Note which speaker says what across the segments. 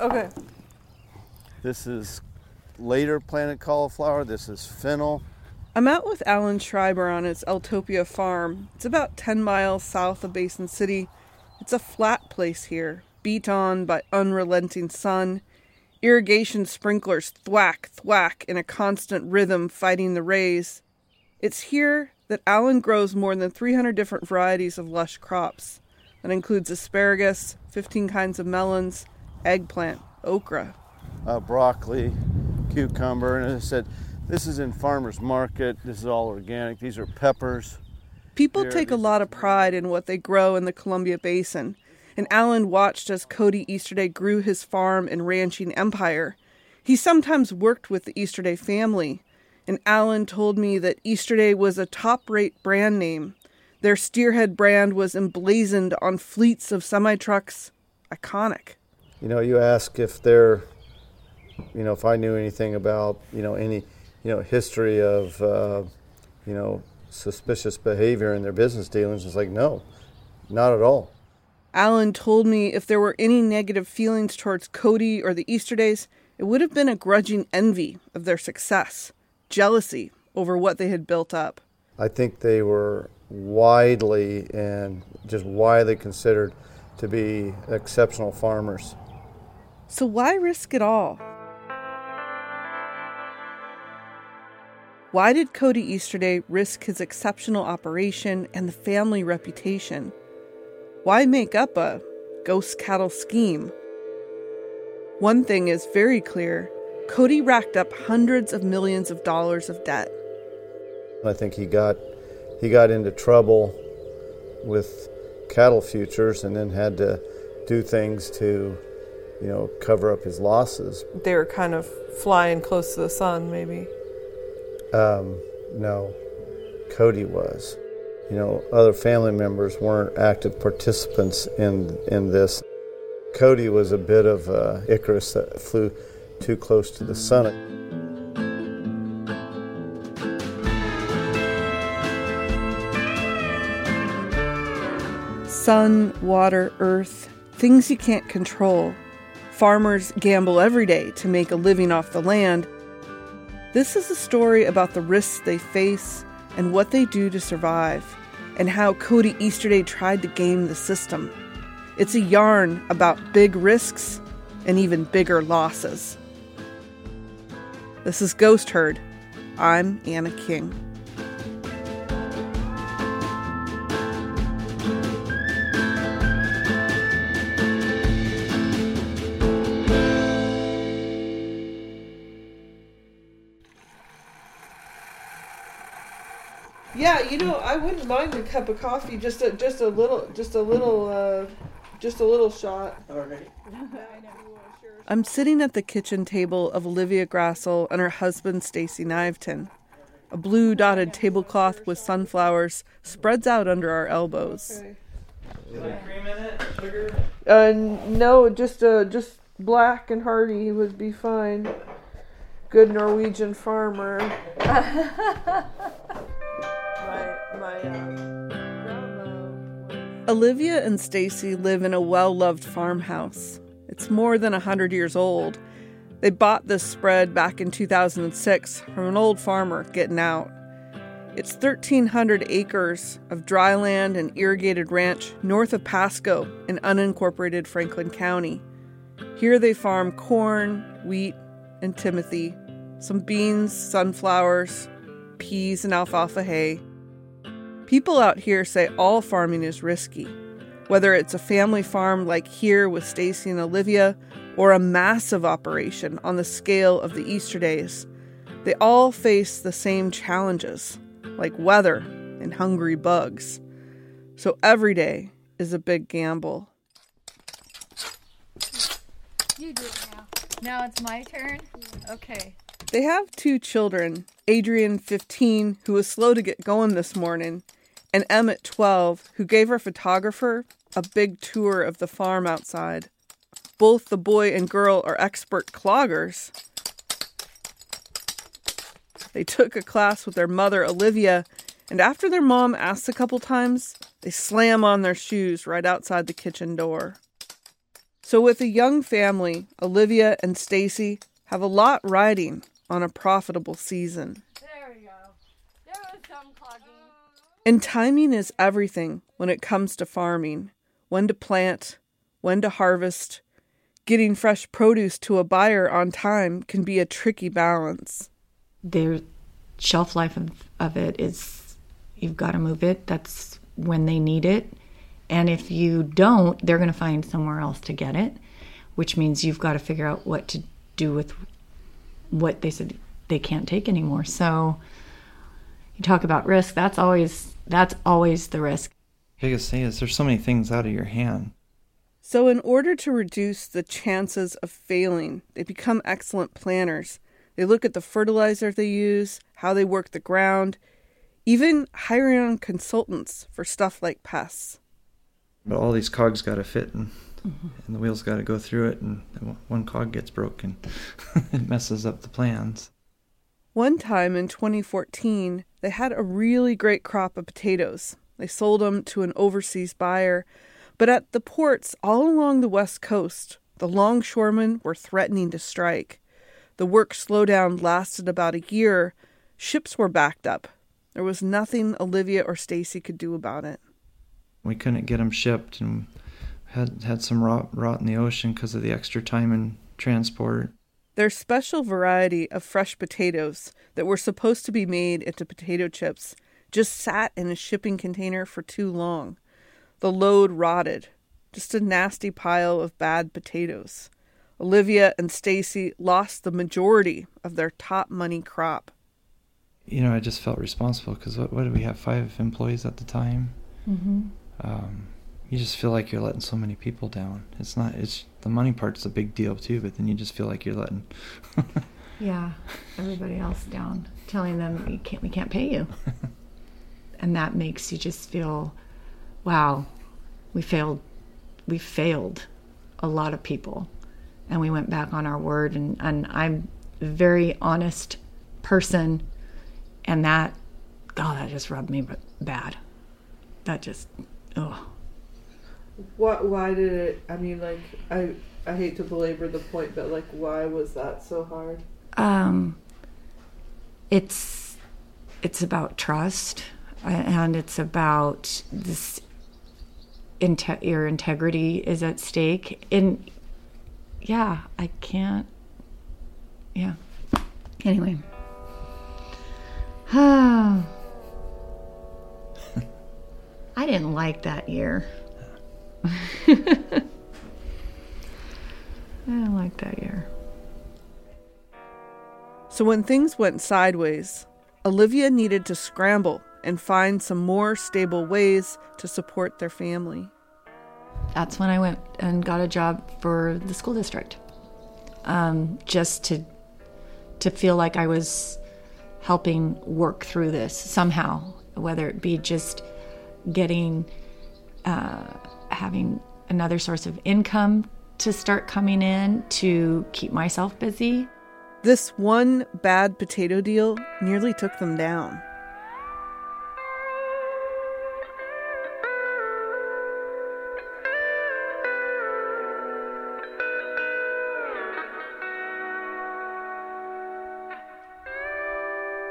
Speaker 1: Okay.
Speaker 2: This is later planted cauliflower. This is fennel.
Speaker 1: I'm out with Alan Schreiber on his Eltopia farm. It's about 10 miles south of Basin City. It's a flat place here, beat on by unrelenting sun. Irrigation sprinklers thwack, thwack in a constant rhythm fighting the rays. It's here that Alan grows more than 300 different varieties of lush crops. That includes asparagus, 15 kinds of melons, eggplant, okra.
Speaker 2: Uh, broccoli, cucumber, and I said, this is in farmer's market. This is all organic. These are peppers.
Speaker 1: People
Speaker 2: Here,
Speaker 1: take a lot of pride in what they grow in the Columbia Basin, and Alan watched as Cody Easterday grew his farm and ranching empire. He sometimes worked with the Easterday family, and Alan told me that Easterday was a top rate brand name. Their Steerhead brand was emblazoned on fleets of semi trucks. Iconic.
Speaker 2: You know, you ask if they're, you know, if I knew anything about, you know, any, you know, history of, uh, you know, suspicious behavior in their business dealings. It's like, no, not at all.
Speaker 1: Alan told me if there were any negative feelings towards Cody or the Easterdays, it would have been a grudging envy of their success, jealousy over what they had built up.
Speaker 2: I think they were widely and just widely considered to be exceptional farmers.
Speaker 1: So why risk it all? Why did Cody Easterday risk his exceptional operation and the family reputation? Why make up a ghost cattle scheme? One thing is very clear Cody racked up hundreds of millions of dollars of debt.
Speaker 2: I think he got he got into trouble with cattle futures and then had to do things to, you know, cover up his losses.
Speaker 3: They were kind of flying close to the sun, maybe.
Speaker 2: Um, no, Cody was. You know, other family members weren't active participants in in this. Cody was a bit of uh, Icarus that flew too close to the sun.
Speaker 1: Sun, water, earth, things you can't control. Farmers gamble every day to make a living off the land. This is a story about the risks they face and what they do to survive, and how Cody Easterday tried to game the system. It's a yarn about big risks and even bigger losses. This is Ghost Herd. I'm Anna King. Yeah, you know, I wouldn't mind a cup of coffee, just a just a little, just a little, uh, just a little shot. All right. I'm sitting at the kitchen table of Olivia Grassel and her husband Stacy Niveton. A blue dotted tablecloth with sunflowers spreads out under our elbows. Okay. Uh, no, just uh, just black and hearty would be fine. Good Norwegian farmer. Olivia and Stacy live in a well-loved farmhouse. It's more than a 100 years old. They bought this spread back in 2006 from an old farmer getting out. It's 1,300 acres of dry land and irrigated ranch north of Pasco in unincorporated Franklin County. Here they farm corn, wheat, and timothy, some beans, sunflowers, peas, and alfalfa hay. People out here say all farming is risky, whether it's a family farm like here with Stacy and Olivia or a massive operation on the scale of the Easterdays. They all face the same challenges, like weather and hungry bugs. So every day is a big gamble.
Speaker 4: you do it now. Now it's my turn? Okay.
Speaker 1: They have two children Adrian, 15, who was slow to get going this morning, and Emmett, 12, who gave our photographer a big tour of the farm outside. Both the boy and girl are expert cloggers. They took a class with their mother, Olivia, and after their mom asks a couple times, they slam on their shoes right outside the kitchen door. So, with a young family, Olivia and Stacy have a lot riding on a profitable season.
Speaker 4: There we go. There was some clogging.
Speaker 1: And timing is everything when it comes to farming when to plant, when to harvest. Getting fresh produce to a buyer on time can be a tricky balance.
Speaker 5: Their shelf life of, of it is you've got to move it. That's when they need it. And if you don't, they're going to find somewhere else to get it, which means you've got to figure out what to do with what they said they can't take anymore. So you talk about risk, that's always that's always the risk.
Speaker 6: Biggest thing is there's so many things out of your hand.
Speaker 1: So, in order to reduce the chances of failing, they become excellent planners. They look at the fertilizer they use, how they work the ground, even hiring on consultants for stuff like pests.
Speaker 6: But all these cogs got to fit, and, and the wheels got to go through it, and one cog gets broken, it messes up the plans.
Speaker 1: One time in 2014, they had a really great crop of potatoes. They sold them to an overseas buyer, but at the ports all along the west coast, the longshoremen were threatening to strike. The work slowdown lasted about a year. Ships were backed up. There was nothing Olivia or Stacy could do about it.
Speaker 6: We couldn't get them shipped, and had had some rot rot in the ocean because of the extra time in transport.
Speaker 1: Their special variety of fresh potatoes that were supposed to be made into potato chips just sat in a shipping container for too long. The load rotted, just a nasty pile of bad potatoes. Olivia and Stacy lost the majority of their top money crop.
Speaker 6: You know, I just felt responsible because what, what did we have? Five employees at the time.
Speaker 5: Mm-hmm.
Speaker 6: Um, you just feel like you're letting so many people down. It's not. It's the money part's a big deal too, but then you just feel like you're letting.
Speaker 5: yeah, everybody else down, telling them we can't we can't pay you, and that makes you just feel, wow, we failed, we failed a lot of people, and we went back on our word, and and I'm a very honest person, and that, God, that just rubbed me bad. That just, oh.
Speaker 1: What? Why did it? I mean, like, I I hate to belabor the point, but like, why was that so hard?
Speaker 5: Um, it's it's about trust, and it's about this. Inte- your integrity is at stake, and yeah, I can't. Yeah. Anyway. I didn't like that year. I don't like that year.
Speaker 1: So when things went sideways, Olivia needed to scramble and find some more stable ways to support their family.
Speaker 5: That's when I went and got a job for the school district, um, just to to feel like I was helping work through this somehow, whether it be just getting uh, having another source of income to start coming in to keep myself busy.
Speaker 1: This one bad potato deal nearly took them down.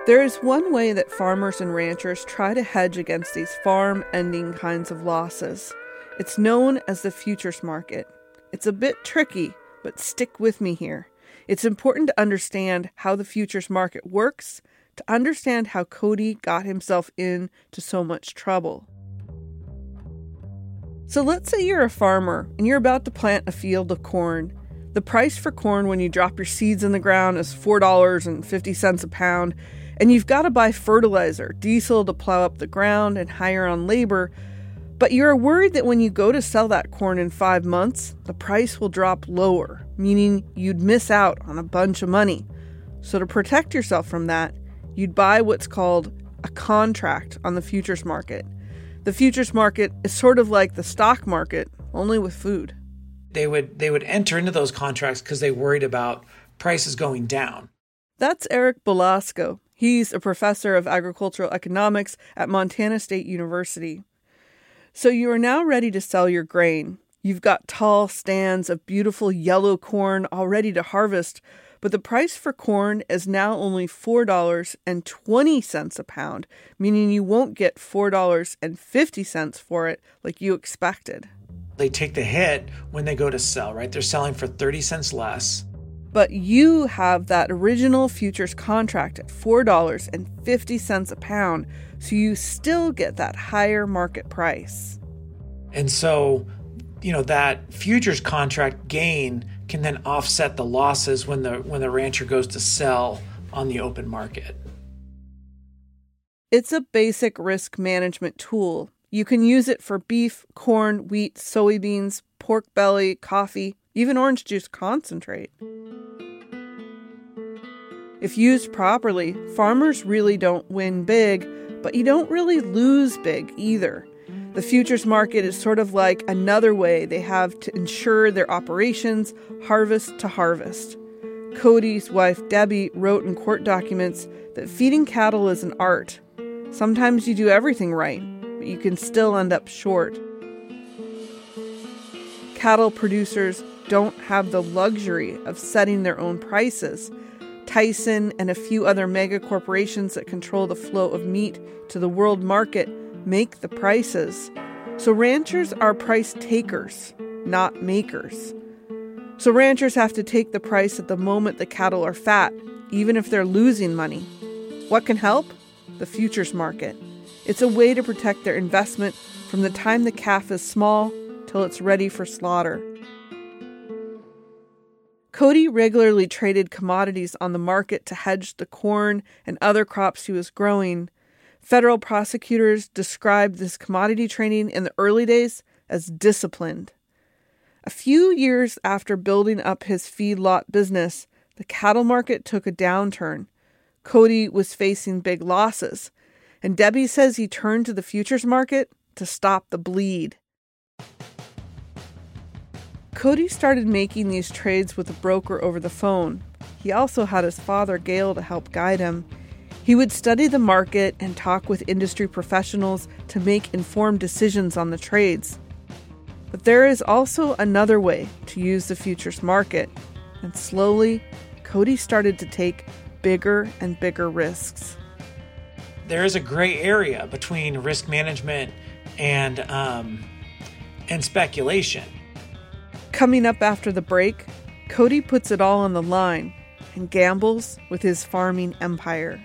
Speaker 1: There is one way that farmers and ranchers try to hedge against these farm ending kinds of losses. It's known as the futures market. It's a bit tricky, but stick with me here. It's important to understand how the futures market works, to understand how Cody got himself into so much trouble. So let's say you're a farmer and you're about to plant a field of corn. The price for corn when you drop your seeds in the ground is $4.50 a pound, and you've got to buy fertilizer, diesel to plow up the ground, and hire on labor But you're worried that when you go to sell that corn in five months, the price will drop lower, meaning you'd miss out on a bunch of money. So, to protect yourself from that, you'd buy what's called a contract on the futures market. The futures market is sort of like the stock market, only with food.
Speaker 7: They would they would enter into those contracts because they worried about prices going down.
Speaker 1: That's Eric Belasco. He's a professor of agricultural economics at Montana State University. So you are now ready to sell your grain. You've got tall stands of beautiful yellow corn all ready to harvest, but the price for corn is now only $4.20 a pound, meaning you won't get $4.50 for it like you expected.
Speaker 7: They take the hit when they go to sell, right? They're selling for 30 cents less.
Speaker 1: But you have that original futures contract at $4.50 a pound, so you still get that higher market price.
Speaker 7: And so, you know, that futures contract gain can then offset the losses when the when the rancher goes to sell on the open market.
Speaker 1: It's a basic risk management tool. You can use it for beef, corn, wheat, soybeans, pork belly, coffee, even orange juice concentrate. If used properly, farmers really don't win big, but you don't really lose big either. The futures market is sort of like another way they have to ensure their operations harvest to harvest. Cody's wife Debbie wrote in court documents that feeding cattle is an art. Sometimes you do everything right, but you can still end up short. Cattle producers don't have the luxury of setting their own prices. Tyson and a few other mega corporations that control the flow of meat to the world market make the prices. So ranchers are price takers, not makers. So ranchers have to take the price at the moment the cattle are fat, even if they're losing money. What can help? The futures market. It's a way to protect their investment from the time the calf is small till it's ready for slaughter. Cody regularly traded commodities on the market to hedge the corn and other crops he was growing. Federal prosecutors described this commodity trading in the early days as disciplined. A few years after building up his feedlot business, the cattle market took a downturn. Cody was facing big losses, and Debbie says he turned to the futures market to stop the bleed. Cody started making these trades with a broker over the phone. He also had his father, Gale, to help guide him. He would study the market and talk with industry professionals to make informed decisions on the trades. But there is also another way to use the futures market, and slowly, Cody started to take bigger and bigger risks.
Speaker 7: There is a gray area between risk management and um, and speculation.
Speaker 1: Coming up after the break, Cody puts it all on the line and gambles with his farming empire.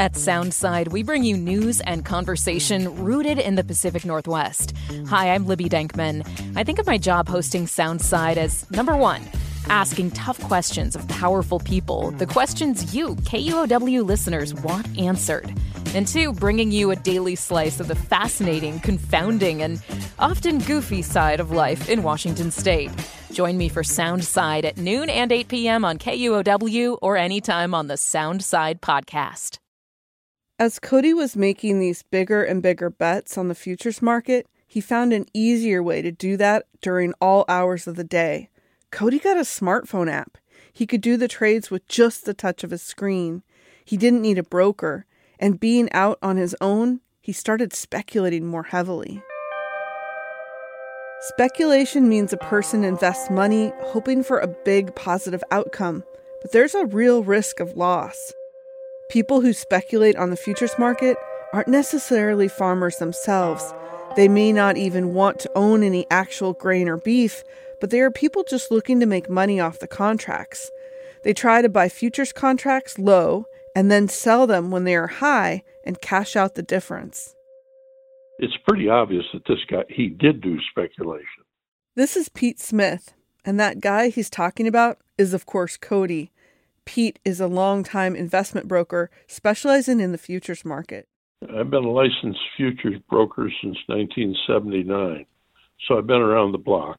Speaker 8: At Soundside, we bring you news and conversation rooted in the Pacific Northwest. Hi, I'm Libby Denkman. I think of my job hosting Soundside as number one, asking tough questions of powerful people, the questions you, KUOW listeners, want answered. And two, bringing you a daily slice of the fascinating, confounding, and often goofy side of life in Washington state. Join me for Soundside at noon and 8 p.m. on KUOW or anytime on the Soundside podcast.
Speaker 1: As Cody was making these bigger and bigger bets on the futures market, he found an easier way to do that during all hours of the day. Cody got a smartphone app. He could do the trades with just the touch of his screen. He didn't need a broker, and being out on his own, he started speculating more heavily. Speculation means a person invests money hoping for a big positive outcome, but there's a real risk of loss. People who speculate on the futures market aren't necessarily farmers themselves. They may not even want to own any actual grain or beef, but they are people just looking to make money off the contracts. They try to buy futures contracts low and then sell them when they are high and cash out the difference.
Speaker 9: It's pretty obvious that this guy he did do speculation.
Speaker 1: This is Pete Smith, and that guy he's talking about is of course Cody. Pete is a longtime investment broker specializing in the futures market.
Speaker 9: I've been a licensed futures broker since 1979, so I've been around the block.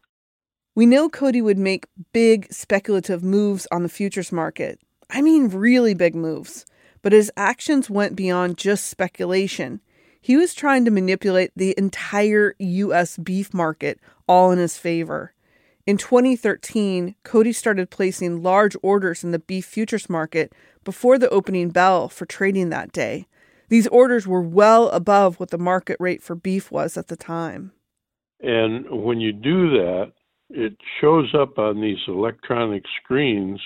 Speaker 1: We know Cody would make big speculative moves on the futures market. I mean, really big moves. But his actions went beyond just speculation. He was trying to manipulate the entire U.S. beef market all in his favor. In 2013, Cody started placing large orders in the beef futures market before the opening bell for trading that day. These orders were well above what the market rate for beef was at the time.
Speaker 9: And when you do that, it shows up on these electronic screens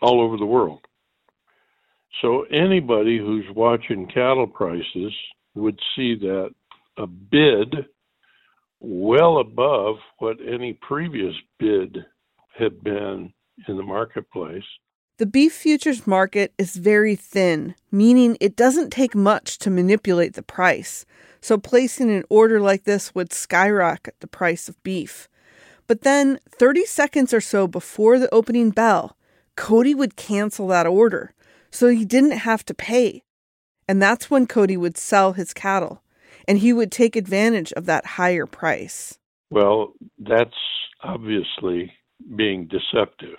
Speaker 9: all over the world. So anybody who's watching cattle prices would see that a bid well above what any previous bid had been in the marketplace.
Speaker 1: The beef futures market is very thin, meaning it doesn't take much to manipulate the price. So placing an order like this would skyrocket the price of beef. But then, 30 seconds or so before the opening bell, Cody would cancel that order, so he didn't have to pay. And that's when Cody would sell his cattle, and he would take advantage of that higher price.
Speaker 9: Well, that's obviously being deceptive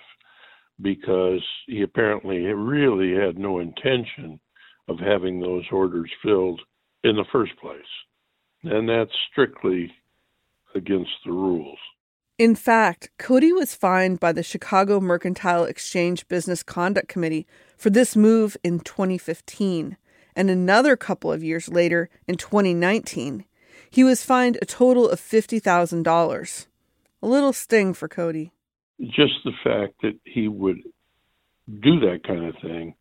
Speaker 9: because he apparently really had no intention of having those orders filled in the first place. And that's strictly against the rules.
Speaker 1: In fact, Cody was fined by the Chicago Mercantile Exchange Business Conduct Committee for this move in 2015 and another couple of years later in 2019. He was fined a total of $50,000. A little sting for Cody.
Speaker 9: Just the fact that he would do that kind of thing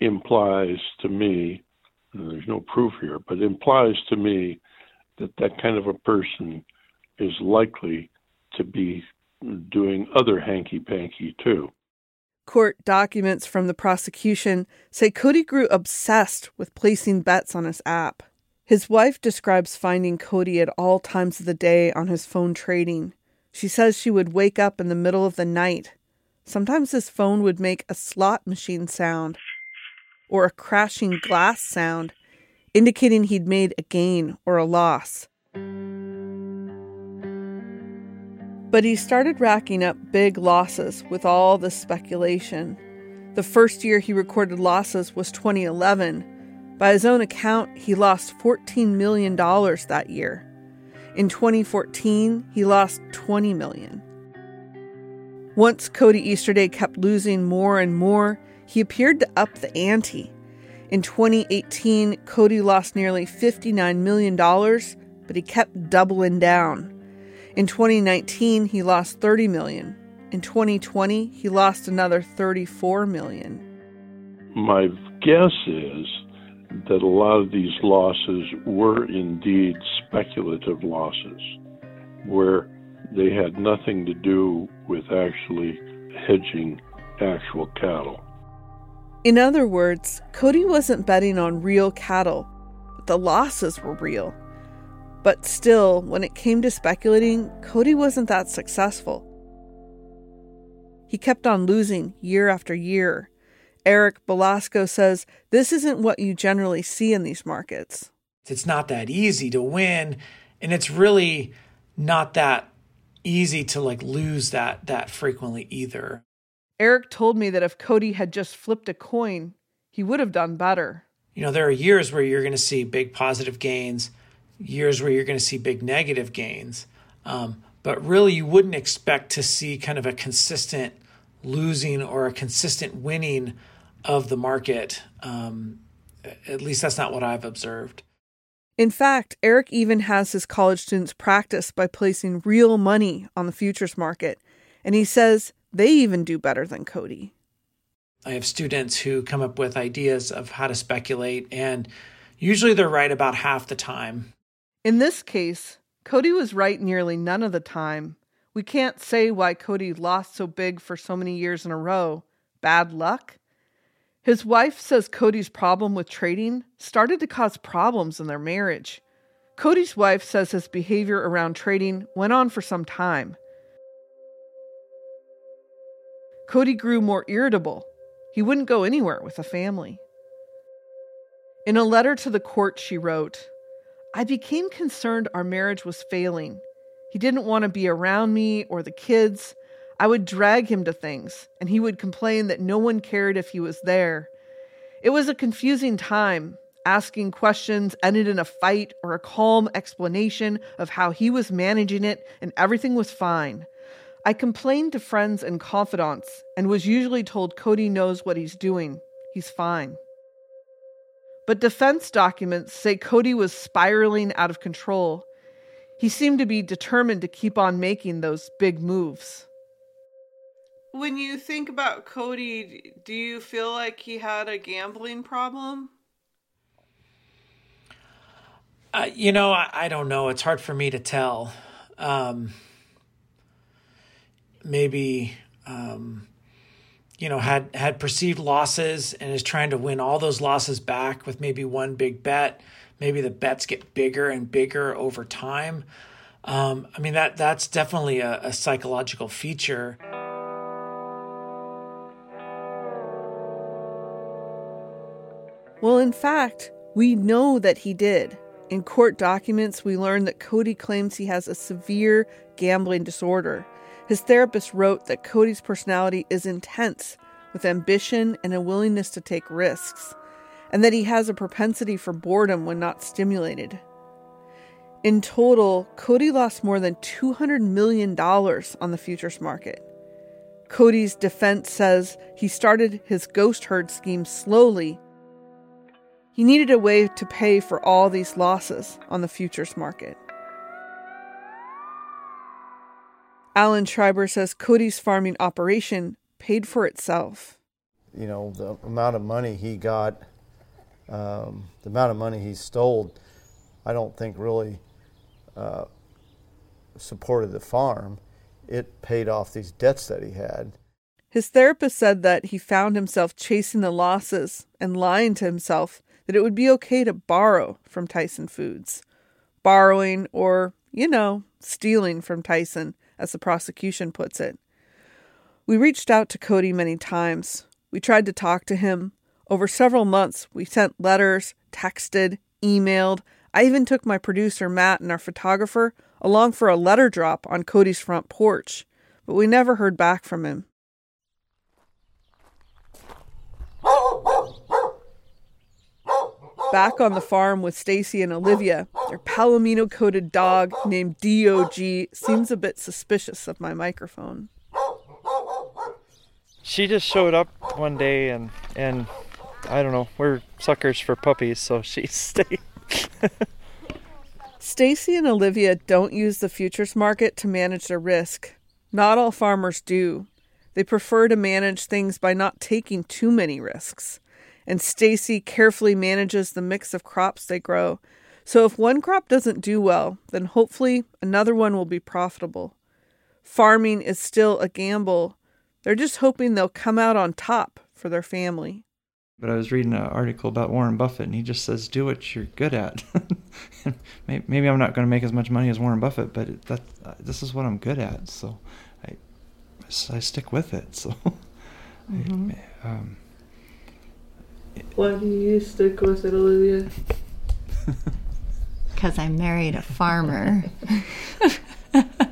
Speaker 9: implies to me, there's no proof here, but implies to me that that kind of a person is likely to be doing other hanky panky too.
Speaker 1: Court documents from the prosecution say Cody grew obsessed with placing bets on his app. His wife describes finding Cody at all times of the day on his phone trading. She says she would wake up in the middle of the night. Sometimes his phone would make a slot machine sound or a crashing glass sound, indicating he'd made a gain or a loss. But he started racking up big losses with all the speculation. The first year he recorded losses was 2011. By his own account, he lost $14 million that year. In 2014, he lost 20 million. Once Cody Easterday kept losing more and more, he appeared to up the ante. In 2018, Cody lost nearly $59 million, but he kept doubling down. In 2019, he lost 30 million. In 2020, he lost another 34 million.
Speaker 9: My guess is that a lot of these losses were indeed speculative losses, where they had nothing to do with actually hedging actual cattle.
Speaker 1: In other words, Cody wasn't betting on real cattle, but the losses were real. But still, when it came to speculating, Cody wasn't that successful. He kept on losing year after year. Eric Belasco says this isn't what you generally see in these markets.
Speaker 7: It's not that easy to win, and it's really not that easy to like lose that that frequently either.
Speaker 1: Eric told me that if Cody had just flipped a coin, he would have done better.
Speaker 7: You know, there are years where you're going to see big positive gains years where you're going to see big negative gains. Um, but really, you wouldn't expect to see kind of a consistent losing or a consistent winning of the market. Um, at least that's not what I've observed.
Speaker 1: In fact, Eric even has his college students practice by placing real money on the futures market. And he says they even do better than Cody.
Speaker 7: I have students who come up with ideas of how to speculate, and usually they're right about half the time.
Speaker 1: In this case, Cody was right nearly none of the time. We can't say why Cody lost so big for so many years in a row. Bad luck? His wife says Cody's problem with trading started to cause problems in their marriage. Cody's wife says his behavior around trading went on for some time. Cody grew more irritable. He wouldn't go anywhere with a family. In a letter to the court, she wrote, I became concerned our marriage was failing. He didn't want to be around me or the kids. I would drag him to things, and he would complain that no one cared if he was there. It was a confusing time. Asking questions ended in a fight or a calm explanation of how he was managing it, and everything was fine. I complained to friends and confidants and was usually told Cody knows what he's doing. He's fine. But defense documents say Cody was spiraling out of control. He seemed to be determined to keep on making those big moves.
Speaker 3: When you think about Cody, do you feel like he had a gambling problem?
Speaker 7: Uh, you know, I, I, don't know. It's hard for me to tell. Um, maybe um, you know had had perceived losses and is trying to win all those losses back with maybe one big bet. Maybe the bets get bigger and bigger over time. Um, i mean that that's definitely a, a psychological feature.
Speaker 1: Well in fact we know that he did. In court documents we learn that cody claims he has a severe gambling disorder his therapist wrote that Cody's personality is intense, with ambition and a willingness to take risks, and that he has a propensity for boredom when not stimulated. In total, Cody lost more than $200 million on the futures market. Cody's defense says he started his ghost herd scheme slowly. He needed a way to pay for all these losses on the futures market. Alan Schreiber says Cody's farming operation paid for itself.
Speaker 2: You know, the amount of money he got, um, the amount of money he stole, I don't think really uh, supported the farm. It paid off these debts that he had.
Speaker 1: His therapist said that he found himself chasing the losses and lying to himself that it would be okay to borrow from Tyson Foods. Borrowing or, you know, stealing from Tyson as the prosecution puts it. We reached out to Cody many times. We tried to talk to him. Over several months, we sent letters, texted, emailed. I even took my producer, Matt, and our photographer along for a letter drop on Cody's front porch, but we never heard back from him. Back on the farm with Stacy and Olivia, their palomino coated dog named DOG seems a bit suspicious of my microphone.
Speaker 6: She just showed up one day and and I don't know, we're suckers for puppies, so she stayed.
Speaker 1: Stacy and Olivia don't use the futures market to manage their risk. Not all farmers do. They prefer to manage things by not taking too many risks and Stacy carefully manages the mix of crops they grow. So if one crop doesn't do well, then hopefully another one will be profitable. Farming is still a gamble. They're just hoping they'll come out on top for their family.
Speaker 6: But I was reading an article about Warren Buffett, and he just says, "Do what you're good at." Maybe I'm not going to make as much money as Warren Buffett, but that uh, this is what I'm good at, so I I stick with it. So, mm-hmm. I, um,
Speaker 3: why do you stick with it, Olivia?
Speaker 5: Because I married a farmer.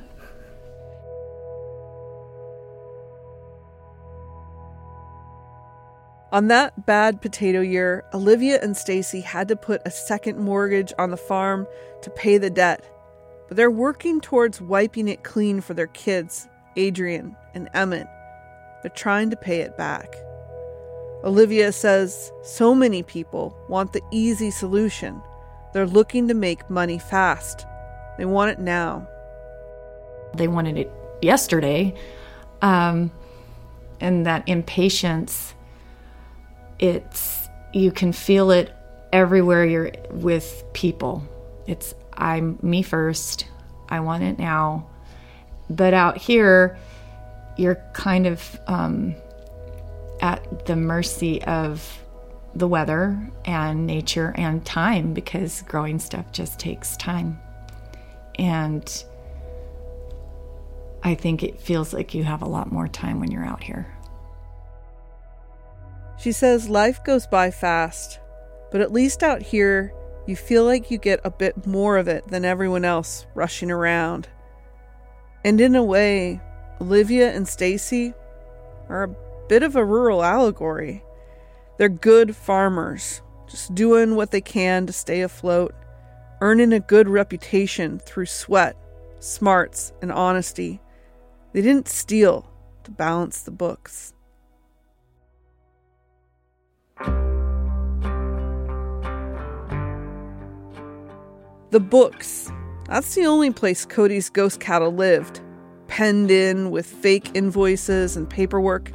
Speaker 1: On that bad potato year, Olivia and Stacy had to put a second mortgage on the farm to pay the debt. But they're working towards wiping it clean for their kids, Adrian and Emmett. They're trying to pay it back. Olivia says so many people want the easy solution. They're looking to make money fast. They want it now.
Speaker 5: They wanted it yesterday. Um, and that impatience, it's, you can feel it everywhere you're with people. It's, I'm me first. I want it now. But out here, you're kind of, um, at the mercy of the weather and nature and time because growing stuff just takes time. And I think it feels like you have a lot more time when you're out here.
Speaker 1: She says life goes by fast, but at least out here, you feel like you get a bit more of it than everyone else rushing around. And in a way, Olivia and Stacy are a bit of a rural allegory. They're good farmers, just doing what they can to stay afloat, earning a good reputation through sweat, smarts, and honesty. They didn't steal to balance the books. The books. That's the only place Cody's ghost cattle lived, penned in with fake invoices and paperwork.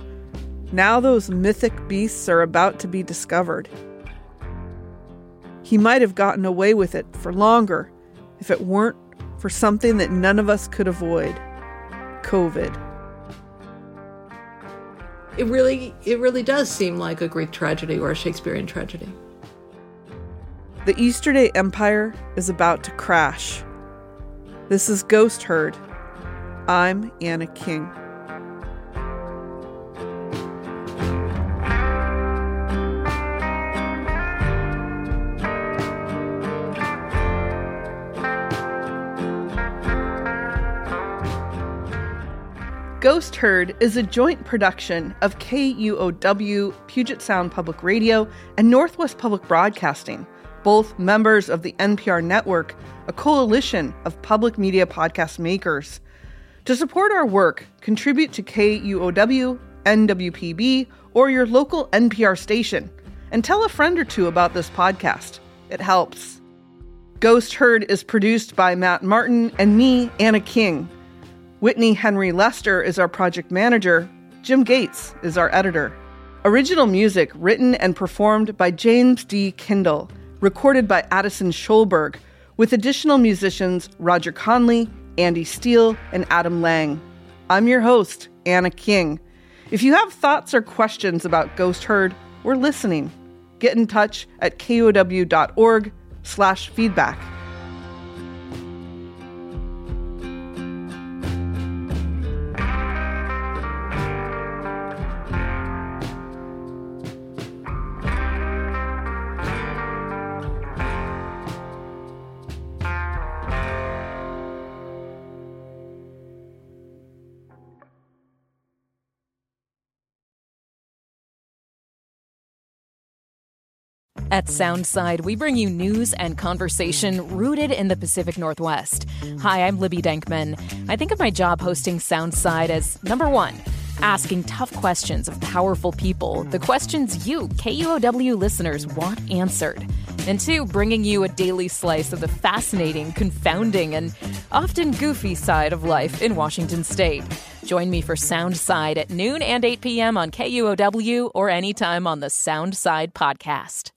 Speaker 1: Now those mythic beasts are about to be discovered. He might have gotten away with it for longer if it weren't for something that none of us could avoid COVID.
Speaker 10: It really, it really does seem like a Greek tragedy or a Shakespearean tragedy.
Speaker 1: The Easterday Empire is about to crash. This is Ghost Herd. I'm Anna King. Ghost Herd is a joint production of KUOW, Puget Sound Public Radio, and Northwest Public Broadcasting both members of the NPR network, a coalition of public media podcast makers. To support our work, contribute to KUOW, NWPB, or your local NPR station, and tell a friend or two about this podcast. It helps. Ghost Herd is produced by Matt Martin and me, Anna King. Whitney Henry Lester is our project manager. Jim Gates is our editor. Original music written and performed by James D. Kindle recorded by Addison Schulberg, with additional musicians Roger Conley, Andy Steele, and Adam Lang. I'm your host, Anna King. If you have thoughts or questions about Ghost Herd, we're listening. Get in touch at kuow.org slash feedback.
Speaker 8: At Soundside, we bring you news and conversation rooted in the Pacific Northwest. Hi, I'm Libby Denkman. I think of my job hosting Soundside as number one, asking tough questions of powerful people, the questions you, KUOW listeners, want answered. And two, bringing you a daily slice of the fascinating, confounding, and often goofy side of life in Washington state. Join me for Soundside at noon and 8 p.m. on KUOW or anytime on the Soundside podcast.